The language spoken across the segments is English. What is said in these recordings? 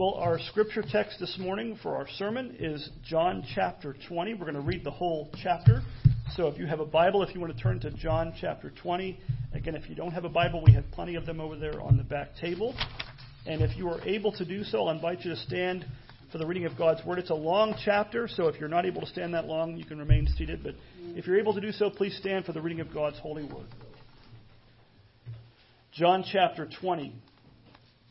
Well, our scripture text this morning for our sermon is John chapter 20. We're going to read the whole chapter. So if you have a Bible, if you want to turn to John chapter 20. Again, if you don't have a Bible, we have plenty of them over there on the back table. And if you are able to do so, I'll invite you to stand for the reading of God's Word. It's a long chapter, so if you're not able to stand that long, you can remain seated. But if you're able to do so, please stand for the reading of God's holy Word. John chapter 20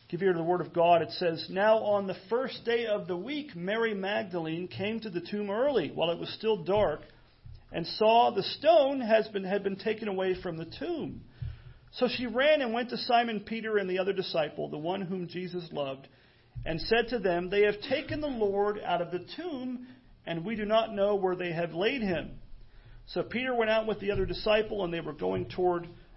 give ear to the word of God, it says, Now on the first day of the week, Mary Magdalene came to the tomb early, while it was still dark, and saw the stone has been, had been taken away from the tomb. So she ran and went to Simon Peter and the other disciple, the one whom Jesus loved, and said to them, They have taken the Lord out of the tomb, and we do not know where they have laid him. So Peter went out with the other disciple, and they were going toward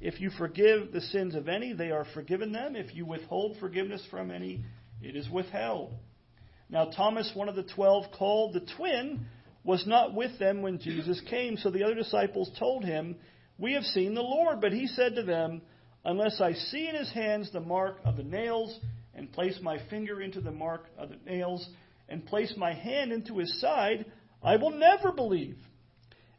If you forgive the sins of any, they are forgiven them. If you withhold forgiveness from any, it is withheld. Now, Thomas, one of the twelve, called the twin, was not with them when Jesus came. So the other disciples told him, We have seen the Lord. But he said to them, Unless I see in his hands the mark of the nails, and place my finger into the mark of the nails, and place my hand into his side, I will never believe.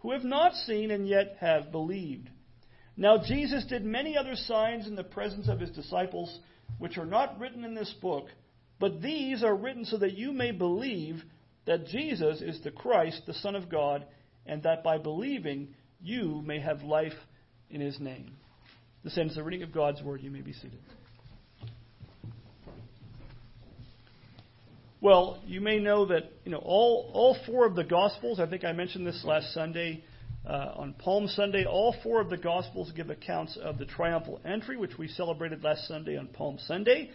who have not seen and yet have believed. Now Jesus did many other signs in the presence of his disciples, which are not written in this book, but these are written so that you may believe that Jesus is the Christ, the Son of God, and that by believing you may have life in his name. This ends the reading of God's word. You may be seated. Well, you may know that you know all all four of the Gospels. I think I mentioned this last Sunday uh, on Palm Sunday. All four of the Gospels give accounts of the triumphal entry, which we celebrated last Sunday on Palm Sunday.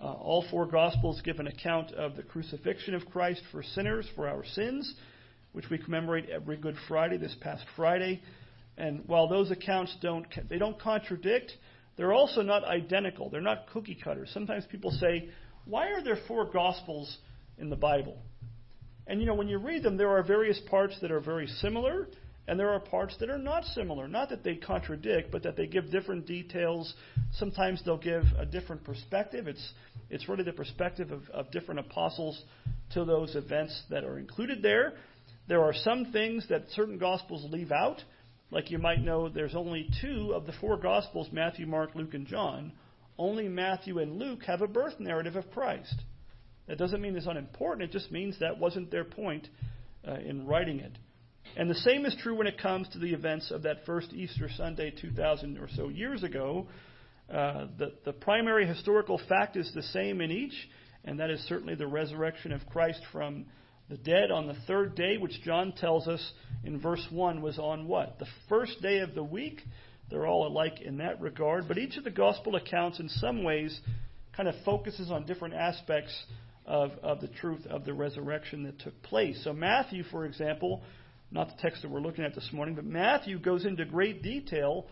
Uh, all four Gospels give an account of the crucifixion of Christ for sinners for our sins, which we commemorate every Good Friday. This past Friday, and while those accounts don't they don't contradict, they're also not identical. They're not cookie cutters. Sometimes people say, "Why are there four gospels in the Bible?" And you know, when you read them, there are various parts that are very similar, and there are parts that are not similar. Not that they contradict, but that they give different details. Sometimes they'll give a different perspective. It's it's really the perspective of, of different apostles to those events that are included there. There are some things that certain gospels leave out. Like you might know, there's only two of the four gospels Matthew, Mark, Luke, and John. Only Matthew and Luke have a birth narrative of Christ. That doesn't mean it's unimportant, it just means that wasn't their point uh, in writing it. And the same is true when it comes to the events of that first Easter Sunday 2,000 or so years ago. Uh, the, the primary historical fact is the same in each, and that is certainly the resurrection of Christ from the dead on the third day, which John tells us in verse 1 was on what? The first day of the week. They're all alike in that regard, but each of the gospel accounts, in some ways, kind of focuses on different aspects of, of the truth of the resurrection that took place. So, Matthew, for example, not the text that we're looking at this morning, but Matthew goes into great detail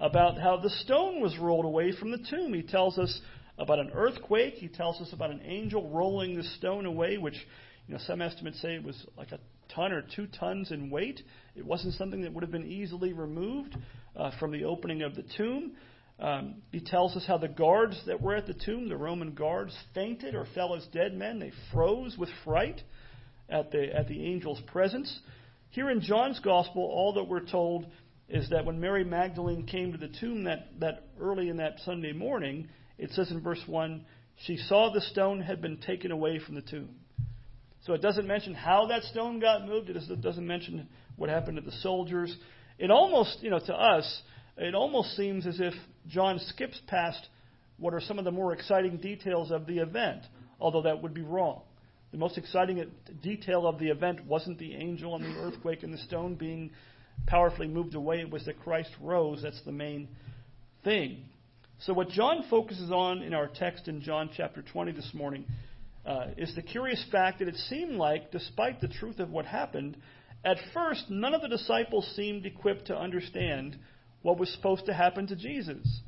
about how the stone was rolled away from the tomb. He tells us about an earthquake. He tells us about an angel rolling the stone away, which you know some estimates say it was like a ton or two tons in weight. It wasn't something that would have been easily removed uh, from the opening of the tomb. Um, he tells us how the guards that were at the tomb, the Roman guards, fainted or fell as dead men. They froze with fright at the at the angel's presence. Here in John's Gospel, all that we're told is that when Mary Magdalene came to the tomb that, that early in that Sunday morning, it says in verse 1, she saw the stone had been taken away from the tomb. So it doesn't mention how that stone got moved. It doesn't mention what happened to the soldiers. It almost, you know, to us, it almost seems as if John skips past what are some of the more exciting details of the event, although that would be wrong. The most exciting detail of the event wasn't the angel and the earthquake and the stone being powerfully moved away. It was that Christ rose. That's the main thing. So, what John focuses on in our text in John chapter 20 this morning uh, is the curious fact that it seemed like, despite the truth of what happened, at first none of the disciples seemed equipped to understand what was supposed to happen to Jesus.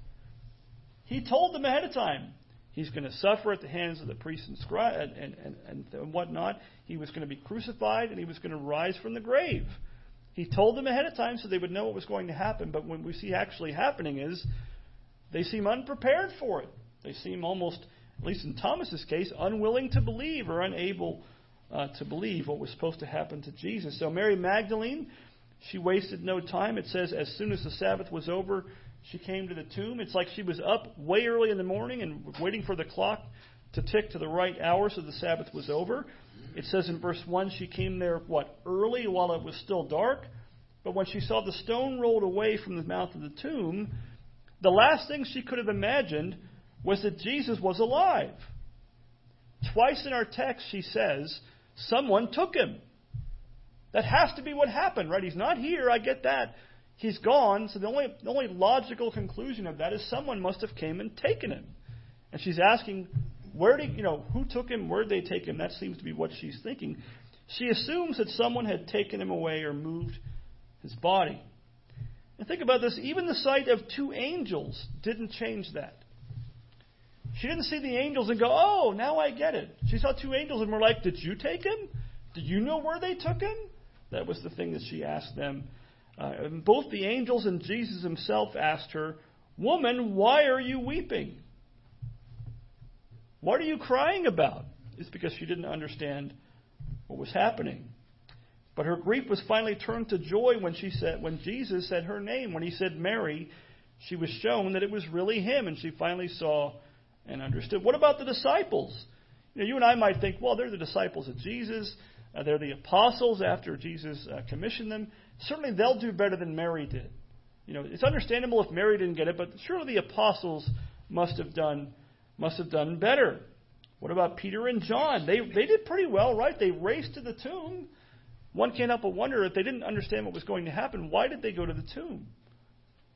He told them ahead of time. He's going to suffer at the hands of the priests and, and, and, and, and whatnot. He was going to be crucified and he was going to rise from the grave. He told them ahead of time so they would know what was going to happen. But what we see actually happening is they seem unprepared for it. They seem almost, at least in Thomas's case, unwilling to believe or unable uh, to believe what was supposed to happen to Jesus. So Mary Magdalene, she wasted no time. It says as soon as the Sabbath was over, she came to the tomb. It's like she was up way early in the morning and waiting for the clock to tick to the right hour so the Sabbath was over. It says in verse 1 she came there, what, early while it was still dark. But when she saw the stone rolled away from the mouth of the tomb, the last thing she could have imagined was that Jesus was alive. Twice in our text she says, Someone took him. That has to be what happened, right? He's not here, I get that. He's gone, so the only, the only logical conclusion of that is someone must have came and taken him. And she's asking, where did, you know, who took him? Where did they take him? That seems to be what she's thinking. She assumes that someone had taken him away or moved his body. And think about this even the sight of two angels didn't change that. She didn't see the angels and go, oh, now I get it. She saw two angels and were like, did you take him? Did you know where they took him? That was the thing that she asked them uh, both the angels and Jesus himself asked her, Woman, why are you weeping? What are you crying about? It's because she didn't understand what was happening. But her grief was finally turned to joy when she said when Jesus said her name. When he said Mary, she was shown that it was really him, and she finally saw and understood. What about the disciples? You, know, you and I might think, well, they're the disciples of Jesus. Uh, they're the apostles after Jesus uh, commissioned them certainly they'll do better than Mary did. You know, it's understandable if Mary didn't get it, but surely the apostles must have done must have done better. What about Peter and John? They they did pretty well, right? They raced to the tomb. One can't help but wonder if they didn't understand what was going to happen, why did they go to the tomb?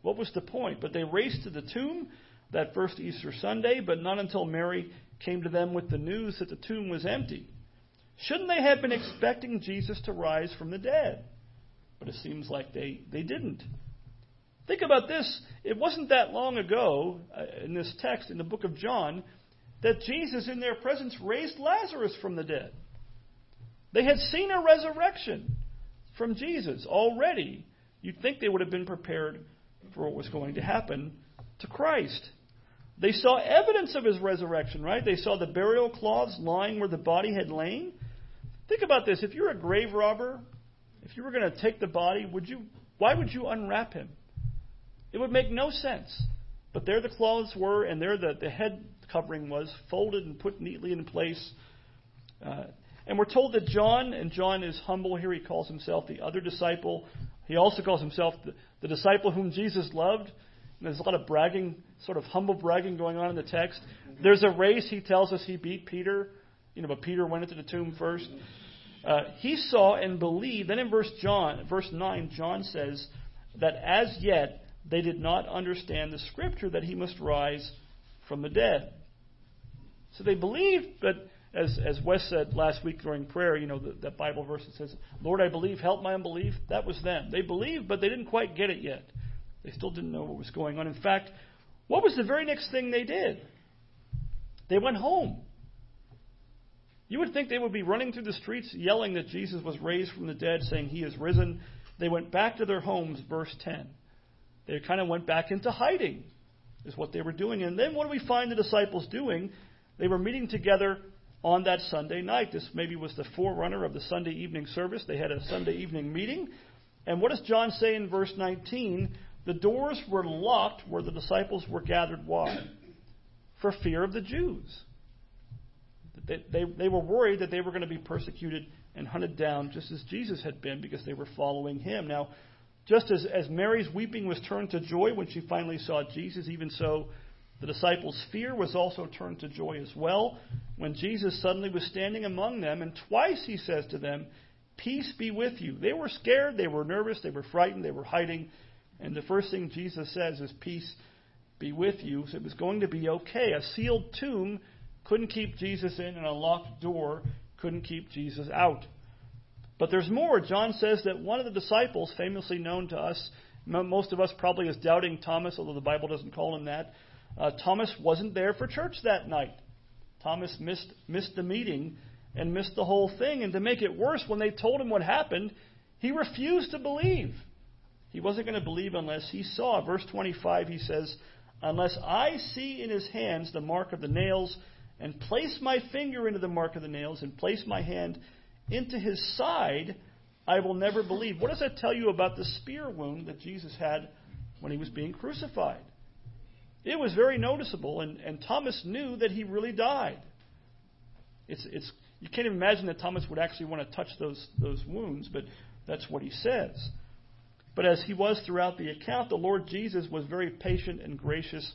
What was the point? But they raced to the tomb that first Easter Sunday, but not until Mary came to them with the news that the tomb was empty. Shouldn't they have been expecting Jesus to rise from the dead? But it seems like they, they didn't. Think about this. It wasn't that long ago uh, in this text in the book of John that Jesus, in their presence, raised Lazarus from the dead. They had seen a resurrection from Jesus already. You'd think they would have been prepared for what was going to happen to Christ. They saw evidence of his resurrection, right? They saw the burial cloths lying where the body had lain. Think about this. If you're a grave robber, if you were going to take the body, would you why would you unwrap him? It would make no sense. But there the clothes were, and there the, the head covering was, folded and put neatly in place. Uh, and we're told that John, and John is humble here, he calls himself the other disciple. He also calls himself the, the disciple whom Jesus loved. There's a lot of bragging, sort of humble bragging going on in the text. There's a race. He tells us he beat Peter, you know, but Peter went into the tomb first. Uh, he saw and believed. Then in verse John, verse nine, John says that as yet they did not understand the scripture that he must rise from the dead. So they believed, but as as Wes said last week during prayer, you know, the, that Bible verse that says, "Lord, I believe, help my unbelief." That was them. They believed, but they didn't quite get it yet. They still didn't know what was going on. In fact, what was the very next thing they did? They went home. You would think they would be running through the streets yelling that Jesus was raised from the dead, saying he is risen. They went back to their homes, verse 10. They kind of went back into hiding, is what they were doing. And then what do we find the disciples doing? They were meeting together on that Sunday night. This maybe was the forerunner of the Sunday evening service. They had a Sunday evening meeting. And what does John say in verse 19? The doors were locked where the disciples were gathered. Why? For fear of the Jews. They, they, they were worried that they were going to be persecuted and hunted down just as Jesus had been because they were following him. Now, just as, as Mary's weeping was turned to joy when she finally saw Jesus, even so, the disciples' fear was also turned to joy as well when Jesus suddenly was standing among them, and twice he says to them, Peace be with you. They were scared, they were nervous, they were frightened, they were hiding. And the first thing Jesus says is, Peace be with you. So it was going to be okay. A sealed tomb couldn't keep Jesus in, and a locked door couldn't keep Jesus out. But there's more. John says that one of the disciples, famously known to us, most of us probably as doubting Thomas, although the Bible doesn't call him that, uh, Thomas wasn't there for church that night. Thomas missed, missed the meeting and missed the whole thing. And to make it worse, when they told him what happened, he refused to believe. He wasn't going to believe unless he saw. Verse 25, he says, Unless I see in his hands the mark of the nails, and place my finger into the mark of the nails, and place my hand into his side, I will never believe. What does that tell you about the spear wound that Jesus had when he was being crucified? It was very noticeable, and, and Thomas knew that he really died. It's, it's, you can't even imagine that Thomas would actually want to touch those, those wounds, but that's what he says. But as he was throughout the account, the Lord Jesus was very patient and gracious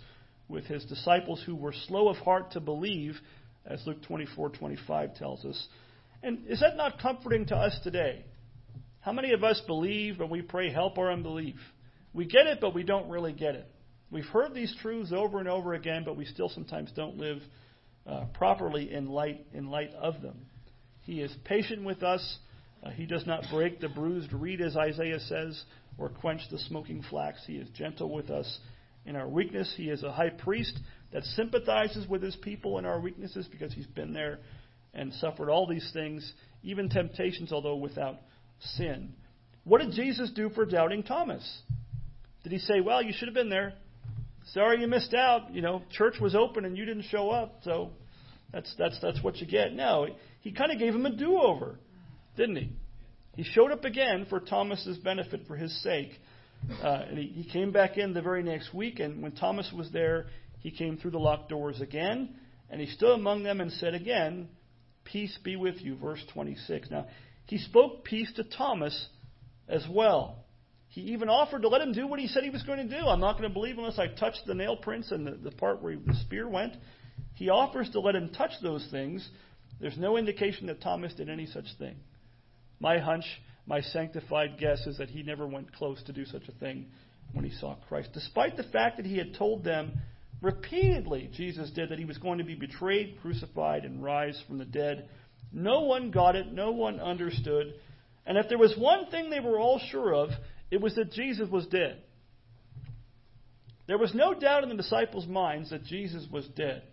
with his disciples who were slow of heart to believe, as Luke 24:25 tells us. And is that not comforting to us today? How many of us believe but we pray, help our unbelief? We get it, but we don't really get it. We've heard these truths over and over again, but we still sometimes don't live uh, properly in light in light of them. He is patient with us. Uh, he does not break the bruised reed, as Isaiah says, or quench the smoking flax. He is gentle with us in our weakness. He is a high priest that sympathizes with his people in our weaknesses because he's been there and suffered all these things, even temptations, although without sin. What did Jesus do for doubting Thomas? Did he say, Well, you should have been there? Sorry you missed out. You know, church was open and you didn't show up, so that's that's that's what you get. No, he kind of gave him a do-over, didn't he? He showed up again for Thomas's benefit, for his sake, uh, and he, he came back in the very next week. And when Thomas was there, he came through the locked doors again, and he stood among them and said again, "Peace be with you." Verse 26. Now he spoke peace to Thomas as well. He even offered to let him do what he said he was going to do. I'm not going to believe unless I touch the nail prints and the, the part where the spear went. He offers to let him touch those things. There's no indication that Thomas did any such thing. My hunch, my sanctified guess, is that he never went close to do such a thing when he saw Christ. Despite the fact that he had told them repeatedly, Jesus did, that he was going to be betrayed, crucified, and rise from the dead. No one got it. No one understood. And if there was one thing they were all sure of, it was that Jesus was dead. There was no doubt in the disciples' minds that Jesus was dead.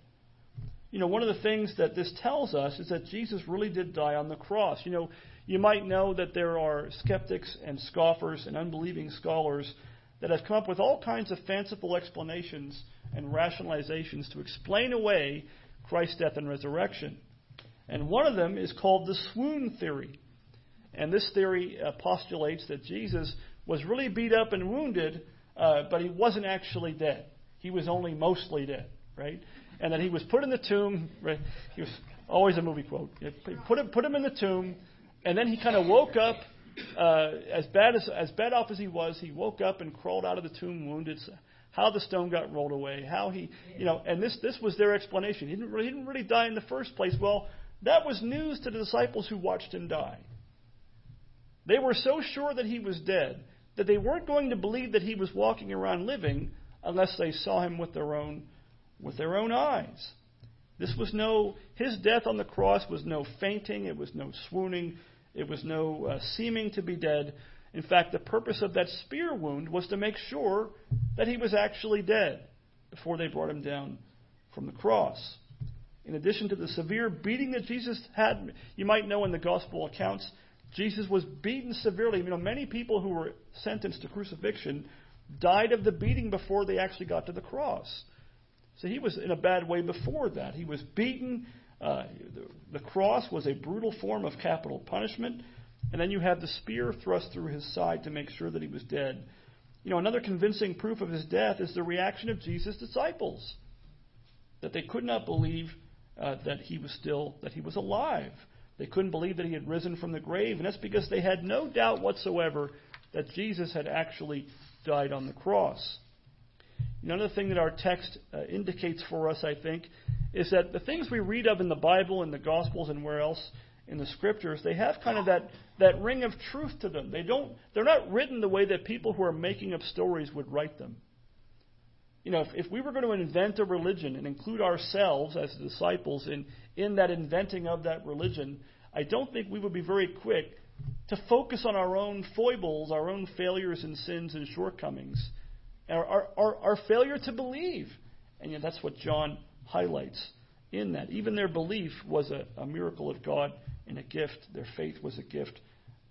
You know, one of the things that this tells us is that Jesus really did die on the cross. You know, you might know that there are skeptics and scoffers and unbelieving scholars that have come up with all kinds of fanciful explanations and rationalizations to explain away Christ's death and resurrection. And one of them is called the swoon theory. And this theory uh, postulates that Jesus was really beat up and wounded, uh, but he wasn't actually dead. He was only mostly dead, right? And that he was put in the tomb. Right? He was always a movie quote. Put him, put him in the tomb, and then he kind of woke up. Uh, as bad as as bad off as he was, he woke up and crawled out of the tomb wounded. How the stone got rolled away, how he, you know, and this this was their explanation. He didn't really, he didn't really die in the first place. Well, that was news to the disciples who watched him die. They were so sure that he was dead that they weren't going to believe that he was walking around living unless they saw him with their own with their own eyes. This was no his death on the cross was no fainting, it was no swooning, it was no uh, seeming to be dead. In fact, the purpose of that spear wound was to make sure that he was actually dead before they brought him down from the cross. In addition to the severe beating that Jesus had, you might know in the gospel accounts, Jesus was beaten severely. You know, many people who were sentenced to crucifixion died of the beating before they actually got to the cross. So he was in a bad way before that. He was beaten. Uh, the, the cross was a brutal form of capital punishment. And then you had the spear thrust through his side to make sure that he was dead. You know, another convincing proof of his death is the reaction of Jesus' disciples. That they could not believe uh, that he was still, that he was alive. They couldn't believe that he had risen from the grave, and that's because they had no doubt whatsoever that Jesus had actually died on the cross. Another thing that our text uh, indicates for us, I think, is that the things we read of in the Bible, and the Gospels, and where else in the Scriptures, they have kind of that, that ring of truth to them. They don't, they're not written the way that people who are making up stories would write them. You know, if, if we were going to invent a religion and include ourselves as disciples in, in that inventing of that religion, I don't think we would be very quick to focus on our own foibles, our own failures and sins and shortcomings, our, our, our, our failure to believe. And yet that's what John highlights in that. Even their belief was a, a miracle of God and a gift. Their faith was a gift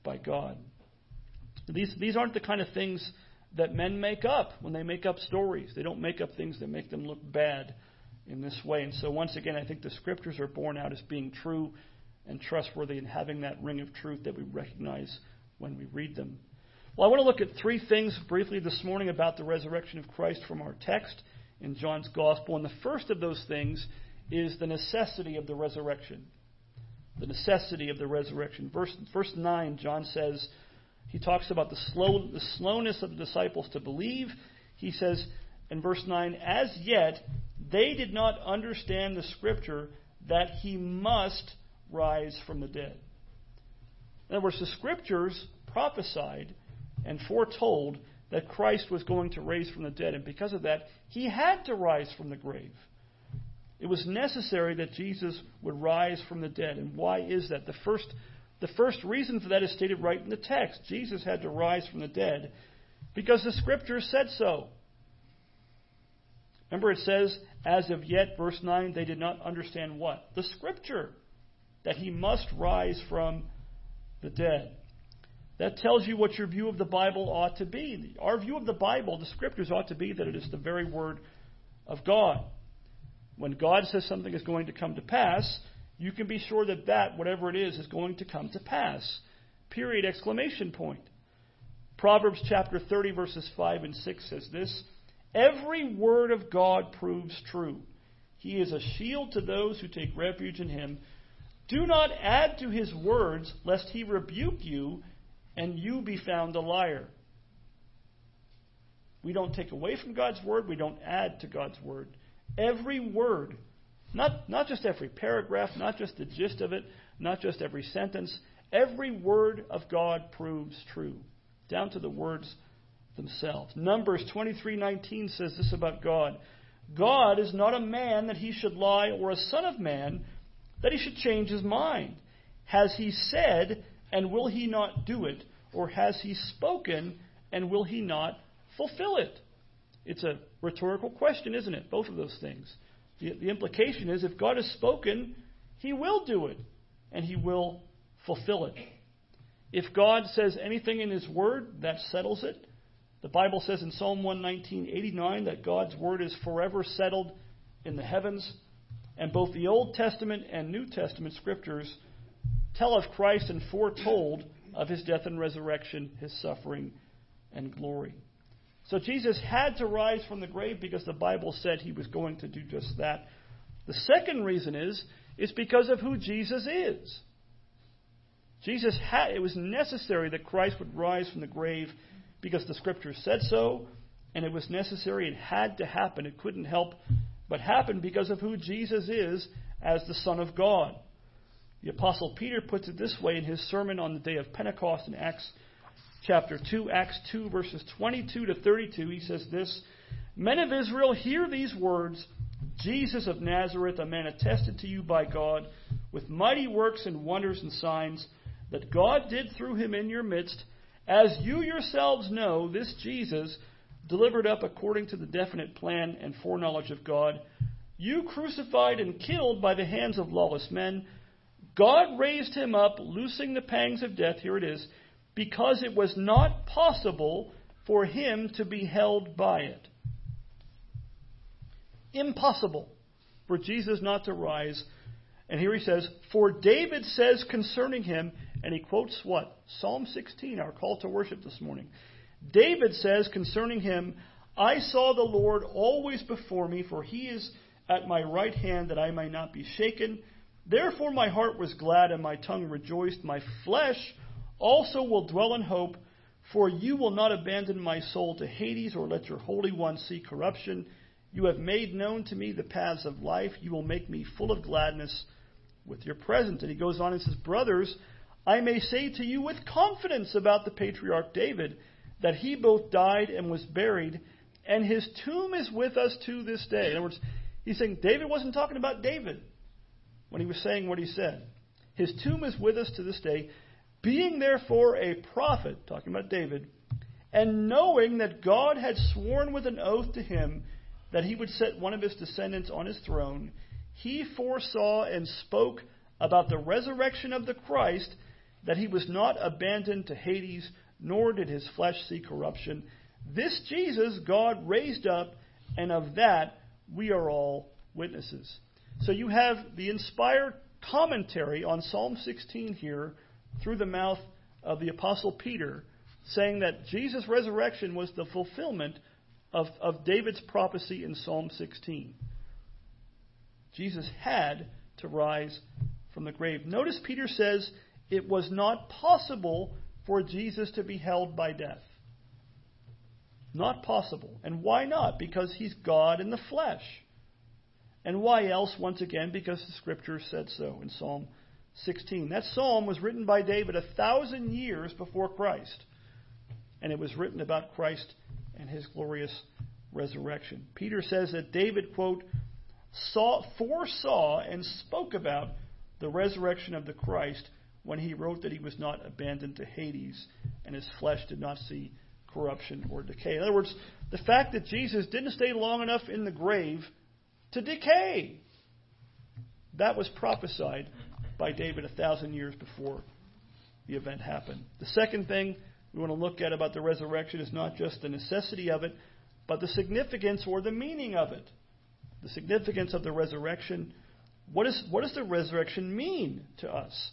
by God. These, these aren't the kind of things that men make up when they make up stories. They don't make up things that make them look bad in this way. And so, once again, I think the scriptures are borne out as being true and trustworthy and having that ring of truth that we recognize when we read them. Well, I want to look at three things briefly this morning about the resurrection of Christ from our text in John's Gospel. And the first of those things is the necessity of the resurrection. The necessity of the resurrection. Verse, verse 9, John says, he talks about the, slow, the slowness of the disciples to believe. He says in verse 9, As yet, they did not understand the scripture that he must rise from the dead. In other words, the scriptures prophesied and foretold that Christ was going to raise from the dead, and because of that, he had to rise from the grave. It was necessary that Jesus would rise from the dead. And why is that? The first the first reason for that is stated right in the text. Jesus had to rise from the dead because the scriptures said so. Remember, it says, as of yet, verse 9, they did not understand what? The scripture, that he must rise from the dead. That tells you what your view of the Bible ought to be. Our view of the Bible, the scriptures, ought to be that it is the very word of God. When God says something is going to come to pass, you can be sure that that, whatever it is, is going to come to pass. Period. Exclamation point. Proverbs chapter 30, verses 5 and 6 says this Every word of God proves true. He is a shield to those who take refuge in him. Do not add to his words, lest he rebuke you and you be found a liar. We don't take away from God's word, we don't add to God's word. Every word not, not just every paragraph, not just the gist of it, not just every sentence. Every word of God proves true, down to the words themselves. Numbers 23:19 says this about God. God is not a man that he should lie, or a son of man that he should change his mind. Has he said, and will he not do it? Or has he spoken, and will he not fulfill it? It's a rhetorical question, isn't it? Both of those things. The, the implication is if God has spoken, He will do it, and He will fulfill it. If God says anything in His Word, that settles it. The Bible says in Psalm 119:89 that God's Word is forever settled in the heavens, and both the Old Testament and New Testament scriptures tell of Christ and foretold of His death and resurrection, His suffering and glory. So Jesus had to rise from the grave because the Bible said he was going to do just that. The second reason is is because of who Jesus is. Jesus had it was necessary that Christ would rise from the grave because the scriptures said so, and it was necessary, it had to happen. It couldn't help but happen because of who Jesus is as the Son of God. The Apostle Peter puts it this way in his sermon on the day of Pentecost in Acts chapter 2, Acts 2, verses 22 to 32, he says this Men of Israel, hear these words. Jesus of Nazareth, a man attested to you by God with mighty works and wonders and signs that God did through him in your midst, as you yourselves know, this Jesus, delivered up according to the definite plan and foreknowledge of God, you crucified and killed by the hands of lawless men. God raised him up, loosing the pangs of death. Here it is because it was not possible for him to be held by it. Impossible for Jesus not to rise. And here he says, For David says concerning him, and he quotes what? Psalm 16, our call to worship this morning. David says concerning him, I saw the Lord always before me, for he is at my right hand that I may not be shaken. Therefore my heart was glad and my tongue rejoiced. My flesh also will dwell in hope, for you will not abandon my soul to Hades or let your Holy One see corruption. You have made known to me the paths of life. You will make me full of gladness with your presence. And he goes on and says, Brothers, I may say to you with confidence about the patriarch David that he both died and was buried, and his tomb is with us to this day. In other words, he's saying David wasn't talking about David when he was saying what he said. His tomb is with us to this day. Being therefore a prophet, talking about David, and knowing that God had sworn with an oath to him that he would set one of his descendants on his throne, he foresaw and spoke about the resurrection of the Christ, that he was not abandoned to Hades, nor did his flesh see corruption. This Jesus God raised up, and of that we are all witnesses. So you have the inspired commentary on Psalm 16 here through the mouth of the Apostle Peter, saying that Jesus' resurrection was the fulfillment of, of David's prophecy in Psalm 16. Jesus had to rise from the grave. Notice Peter says it was not possible for Jesus to be held by death. Not possible. And why not? Because he's God in the flesh. And why else? Once again, because the scripture said so in Psalm 16. That psalm was written by David a thousand years before Christ. And it was written about Christ and his glorious resurrection. Peter says that David, quote, saw, foresaw and spoke about the resurrection of the Christ when he wrote that he was not abandoned to Hades and his flesh did not see corruption or decay. In other words, the fact that Jesus didn't stay long enough in the grave to decay, that was prophesied by David a thousand years before the event happened. The second thing we want to look at about the resurrection is not just the necessity of it, but the significance or the meaning of it. The significance of the resurrection. What, is, what does the resurrection mean to us?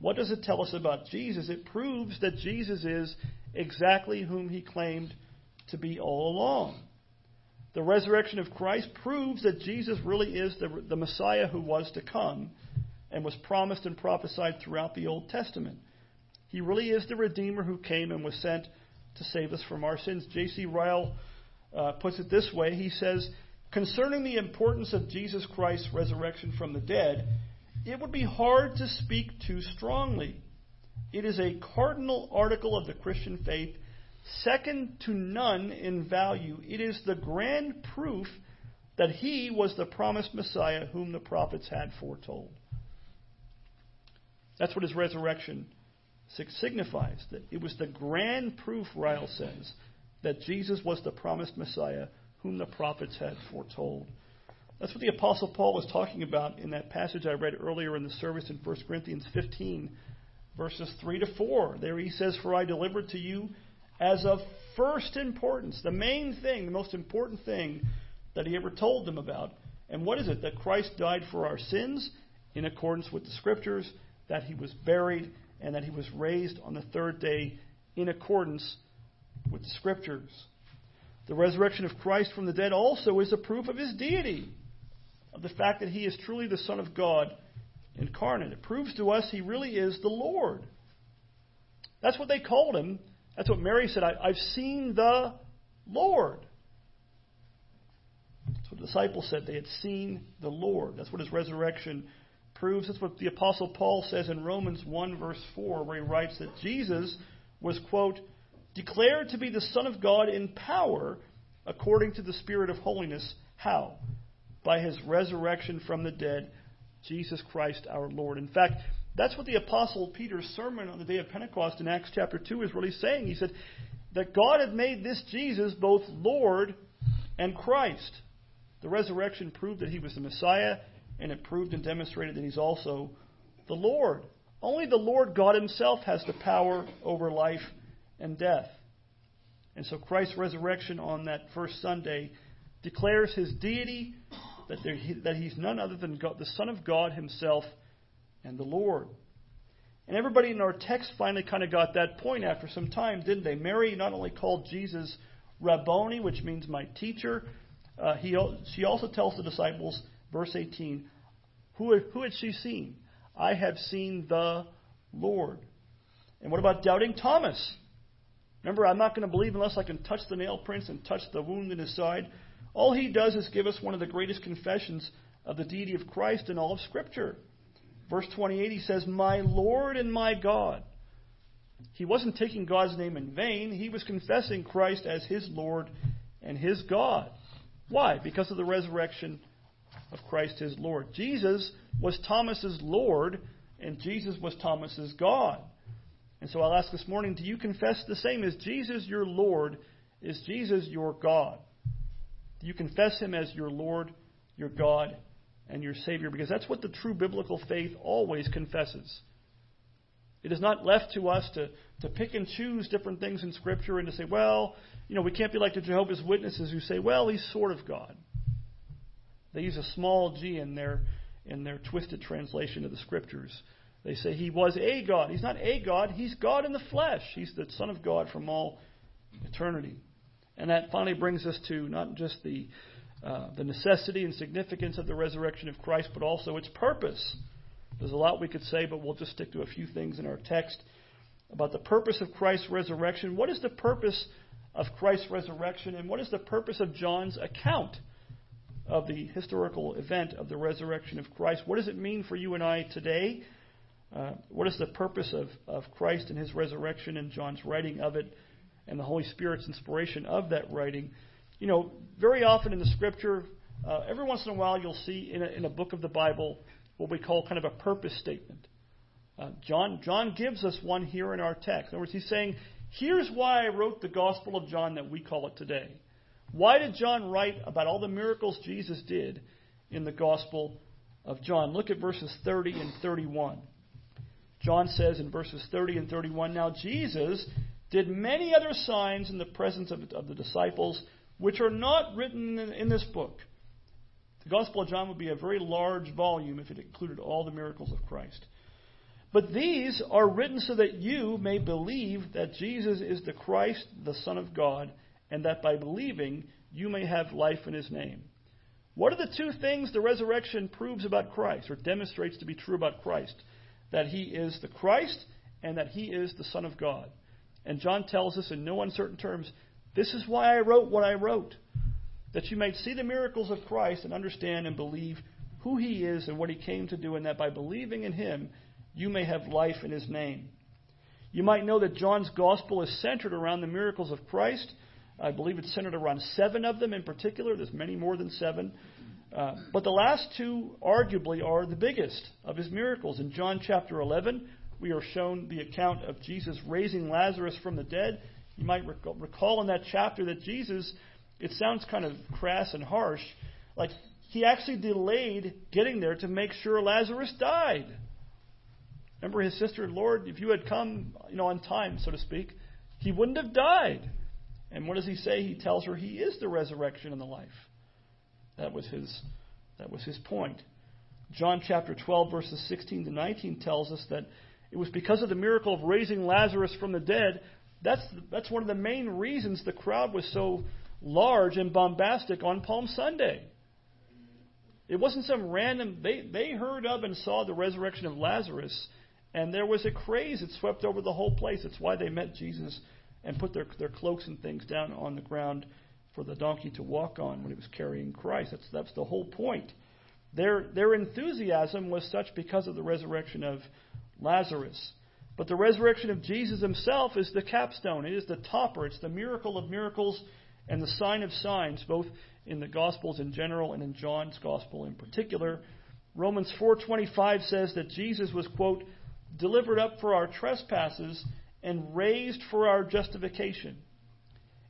What does it tell us about Jesus? It proves that Jesus is exactly whom he claimed to be all along. The resurrection of Christ proves that Jesus really is the, the Messiah who was to come and was promised and prophesied throughout the Old Testament. He really is the Redeemer who came and was sent to save us from our sins. J.C. Ryle uh, puts it this way He says, Concerning the importance of Jesus Christ's resurrection from the dead, it would be hard to speak too strongly. It is a cardinal article of the Christian faith, second to none in value. It is the grand proof that he was the promised Messiah whom the prophets had foretold. That's what his resurrection signifies. That it was the grand proof, Ryle says, that Jesus was the promised Messiah whom the prophets had foretold. That's what the Apostle Paul was talking about in that passage I read earlier in the service in 1 Corinthians 15, verses 3 to 4. There he says, For I delivered to you as of first importance, the main thing, the most important thing that he ever told them about. And what is it? That Christ died for our sins in accordance with the Scriptures, that he was buried, and that he was raised on the third day in accordance with the Scriptures. The resurrection of Christ from the dead also is a proof of his deity, of the fact that he is truly the Son of God incarnate. It proves to us he really is the Lord. That's what they called him. That's what Mary said. I, have seen the Lord. That's what the disciples said. They had seen the Lord. That's what his resurrection proves. That's what the Apostle Paul says in Romans 1, verse 4, where he writes that Jesus was, quote, declared to be the Son of God in power according to the Spirit of holiness. How? By his resurrection from the dead, Jesus Christ our Lord. In fact, that's what the Apostle Peter's sermon on the day of Pentecost in Acts chapter 2 is really saying. He said that God had made this Jesus both Lord and Christ. The resurrection proved that he was the Messiah, and it proved and demonstrated that he's also the Lord. Only the Lord God himself has the power over life and death. And so Christ's resurrection on that first Sunday declares his deity, that, there, that he's none other than God, the Son of God himself and the Lord. And everybody in our text finally kind of got that point after some time, didn't they? Mary not only called Jesus Rabboni, which means my teacher, uh, he, she also tells the disciples, verse 18, who, who had she seen? I have seen the Lord. And what about doubting Thomas? Remember, I'm not going to believe unless I can touch the nail prints and touch the wound in his side. All he does is give us one of the greatest confessions of the deity of Christ in all of Scripture. Verse 28, he says, My Lord and my God. He wasn't taking God's name in vain. He was confessing Christ as his Lord and his God. Why? Because of the resurrection of Christ his Lord. Jesus was Thomas's Lord, and Jesus was Thomas's God. And so I'll ask this morning do you confess the same? Is Jesus your Lord? Is Jesus your God? Do you confess him as your Lord, your God, and your Savior? Because that's what the true biblical faith always confesses. It is not left to us to, to pick and choose different things in Scripture and to say, well, you know, we can't be like the Jehovah's Witnesses who say, well, he's sort of God. They use a small g in their, in their twisted translation of the Scriptures. They say he was a God. He's not a God, he's God in the flesh. He's the Son of God from all eternity. And that finally brings us to not just the, uh, the necessity and significance of the resurrection of Christ, but also its purpose. There's a lot we could say, but we'll just stick to a few things in our text about the purpose of Christ's resurrection. What is the purpose of Christ's resurrection, and what is the purpose of John's account of the historical event of the resurrection of Christ? What does it mean for you and I today? Uh, what is the purpose of, of Christ and his resurrection and John's writing of it and the Holy Spirit's inspiration of that writing? You know, very often in the scripture, uh, every once in a while you'll see in a, in a book of the Bible what we call kind of a purpose statement. Uh, John, John gives us one here in our text. In other words, he's saying, here's why I wrote the Gospel of John that we call it today. Why did John write about all the miracles Jesus did in the Gospel of John? Look at verses 30 and 31. John says in verses 30 and 31 Now Jesus did many other signs in the presence of, of the disciples, which are not written in, in this book. The Gospel of John would be a very large volume if it included all the miracles of Christ. But these are written so that you may believe that Jesus is the Christ, the Son of God, and that by believing you may have life in his name. What are the two things the resurrection proves about Christ, or demonstrates to be true about Christ? That he is the Christ and that he is the Son of God. And John tells us in no uncertain terms this is why I wrote what I wrote, that you might see the miracles of Christ and understand and believe who he is and what he came to do, and that by believing in him, you may have life in his name. You might know that John's gospel is centered around the miracles of Christ. I believe it's centered around seven of them in particular. There's many more than seven. Uh, but the last two, arguably, are the biggest of his miracles. In John chapter 11, we are shown the account of Jesus raising Lazarus from the dead. You might recall in that chapter that Jesus it sounds kind of crass and harsh. Like he actually delayed getting there to make sure Lazarus died. Remember his sister, Lord, if you had come, you know, on time, so to speak, he wouldn't have died. And what does he say? He tells her he is the resurrection and the life. That was his that was his point. John chapter 12 verses 16 to 19 tells us that it was because of the miracle of raising Lazarus from the dead. That's that's one of the main reasons the crowd was so large and bombastic on Palm Sunday. It wasn't some random they they heard of and saw the resurrection of Lazarus and there was a craze that swept over the whole place. It's why they met Jesus and put their, their cloaks and things down on the ground for the donkey to walk on when he was carrying Christ. That's, that's the whole point. Their, their enthusiasm was such because of the resurrection of Lazarus. But the resurrection of Jesus himself is the capstone. It is the topper. It's the miracle of miracles and the sign of signs, both in the Gospels in general and in John's Gospel in particular. Romans 4:25 says that Jesus was quote delivered up for our trespasses, and raised for our justification.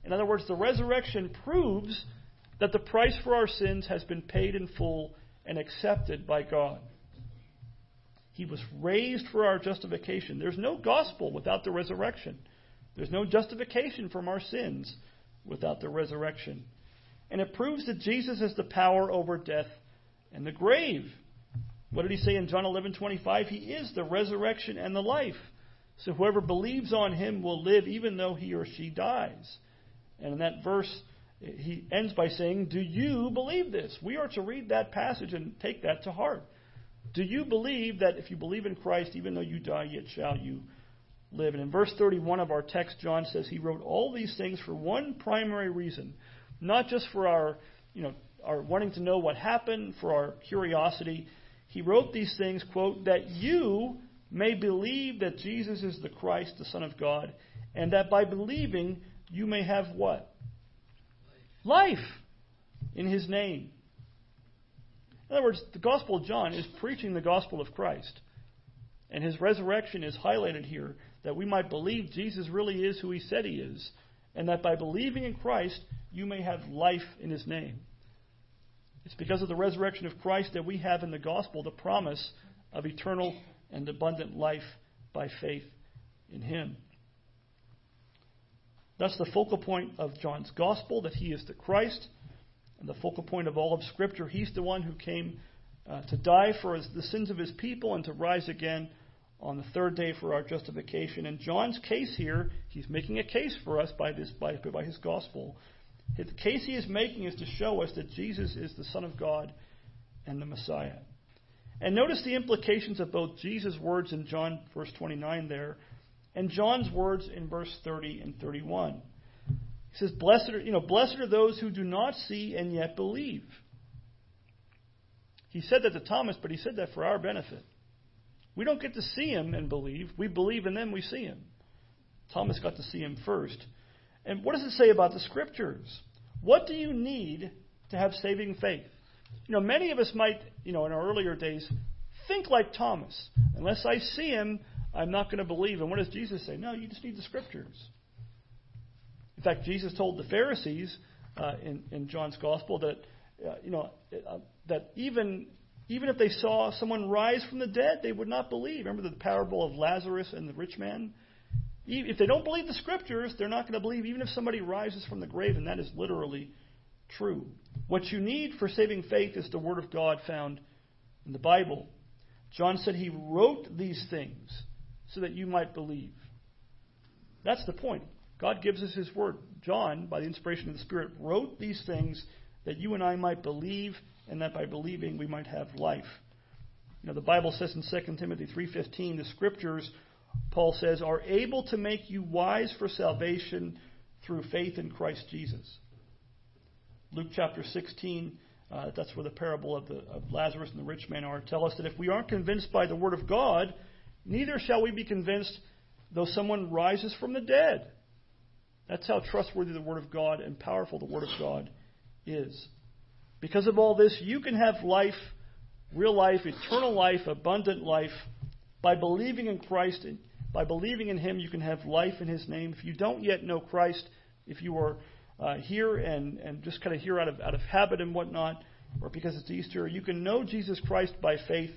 In other words, the resurrection proves that the price for our sins has been paid in full and accepted by God. He was raised for our justification. There's no gospel without the resurrection. There's no justification from our sins without the resurrection. And it proves that Jesus has the power over death and the grave. What did he say in John 11:25? He is the resurrection and the life. So whoever believes on him will live even though he or she dies. And in that verse, he ends by saying, Do you believe this? We are to read that passage and take that to heart. Do you believe that if you believe in Christ, even though you die, yet shall you live? And in verse 31 of our text, John says he wrote all these things for one primary reason, not just for our, you know, our wanting to know what happened, for our curiosity, he wrote these things, quote, that you may believe that Jesus is the Christ, the Son of God, and that by believing you may have what? Life in his name. In other words, the Gospel of John is preaching the gospel of Christ. And his resurrection is highlighted here that we might believe Jesus really is who he said he is, and that by believing in Christ, you may have life in his name. It's because of the resurrection of Christ that we have in the gospel the promise of eternal and abundant life by faith in Him. That's the focal point of John's gospel, that he is the Christ, the focal point of all of Scripture. He's the one who came uh, to die for his, the sins of his people and to rise again on the third day for our justification. And John's case here, he's making a case for us by, this, by, by his gospel the case he is making is to show us that Jesus is the Son of God and the Messiah. And notice the implications of both Jesus' words in John verse 29 there and John's words in verse 30 and 31. He says, Blessed are, you know, blessed are those who do not see and yet believe. He said that to Thomas, but he said that for our benefit. We don't get to see him and believe. We believe in them, we see him. Thomas got to see him first. And what does it say about the scriptures? What do you need to have saving faith? You know, many of us might, you know, in our earlier days, think like Thomas. Unless I see him, I'm not going to believe. And what does Jesus say? No, you just need the scriptures. In fact, Jesus told the Pharisees uh, in, in John's Gospel that, uh, you know, uh, that even even if they saw someone rise from the dead, they would not believe. Remember the parable of Lazarus and the rich man? If they don't believe the scriptures, they're not going to believe even if somebody rises from the grave, and that is literally true. What you need for saving faith is the Word of God found in the Bible. John said he wrote these things so that you might believe. That's the point. God gives us His Word. John, by the inspiration of the Spirit, wrote these things that you and I might believe, and that by believing we might have life. You know, the Bible says in 2 Timothy 3:15, the Scriptures Paul says, are able to make you wise for salvation through faith in Christ Jesus. Luke chapter 16, uh, that's where the parable of, the, of Lazarus and the rich man are, tell us that if we aren't convinced by the word of God, neither shall we be convinced though someone rises from the dead. That's how trustworthy the word of God and powerful the word of God is. Because of all this, you can have life, real life, eternal life, abundant life by believing in Christ, by believing in Him, you can have life in His name. If you don't yet know Christ, if you are uh, here and, and just kind of here out of, out of habit and whatnot, or because it's Easter, you can know Jesus Christ by faith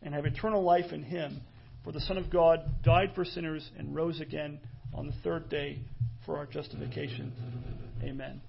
and have eternal life in Him. For the Son of God died for sinners and rose again on the third day for our justification. Amen.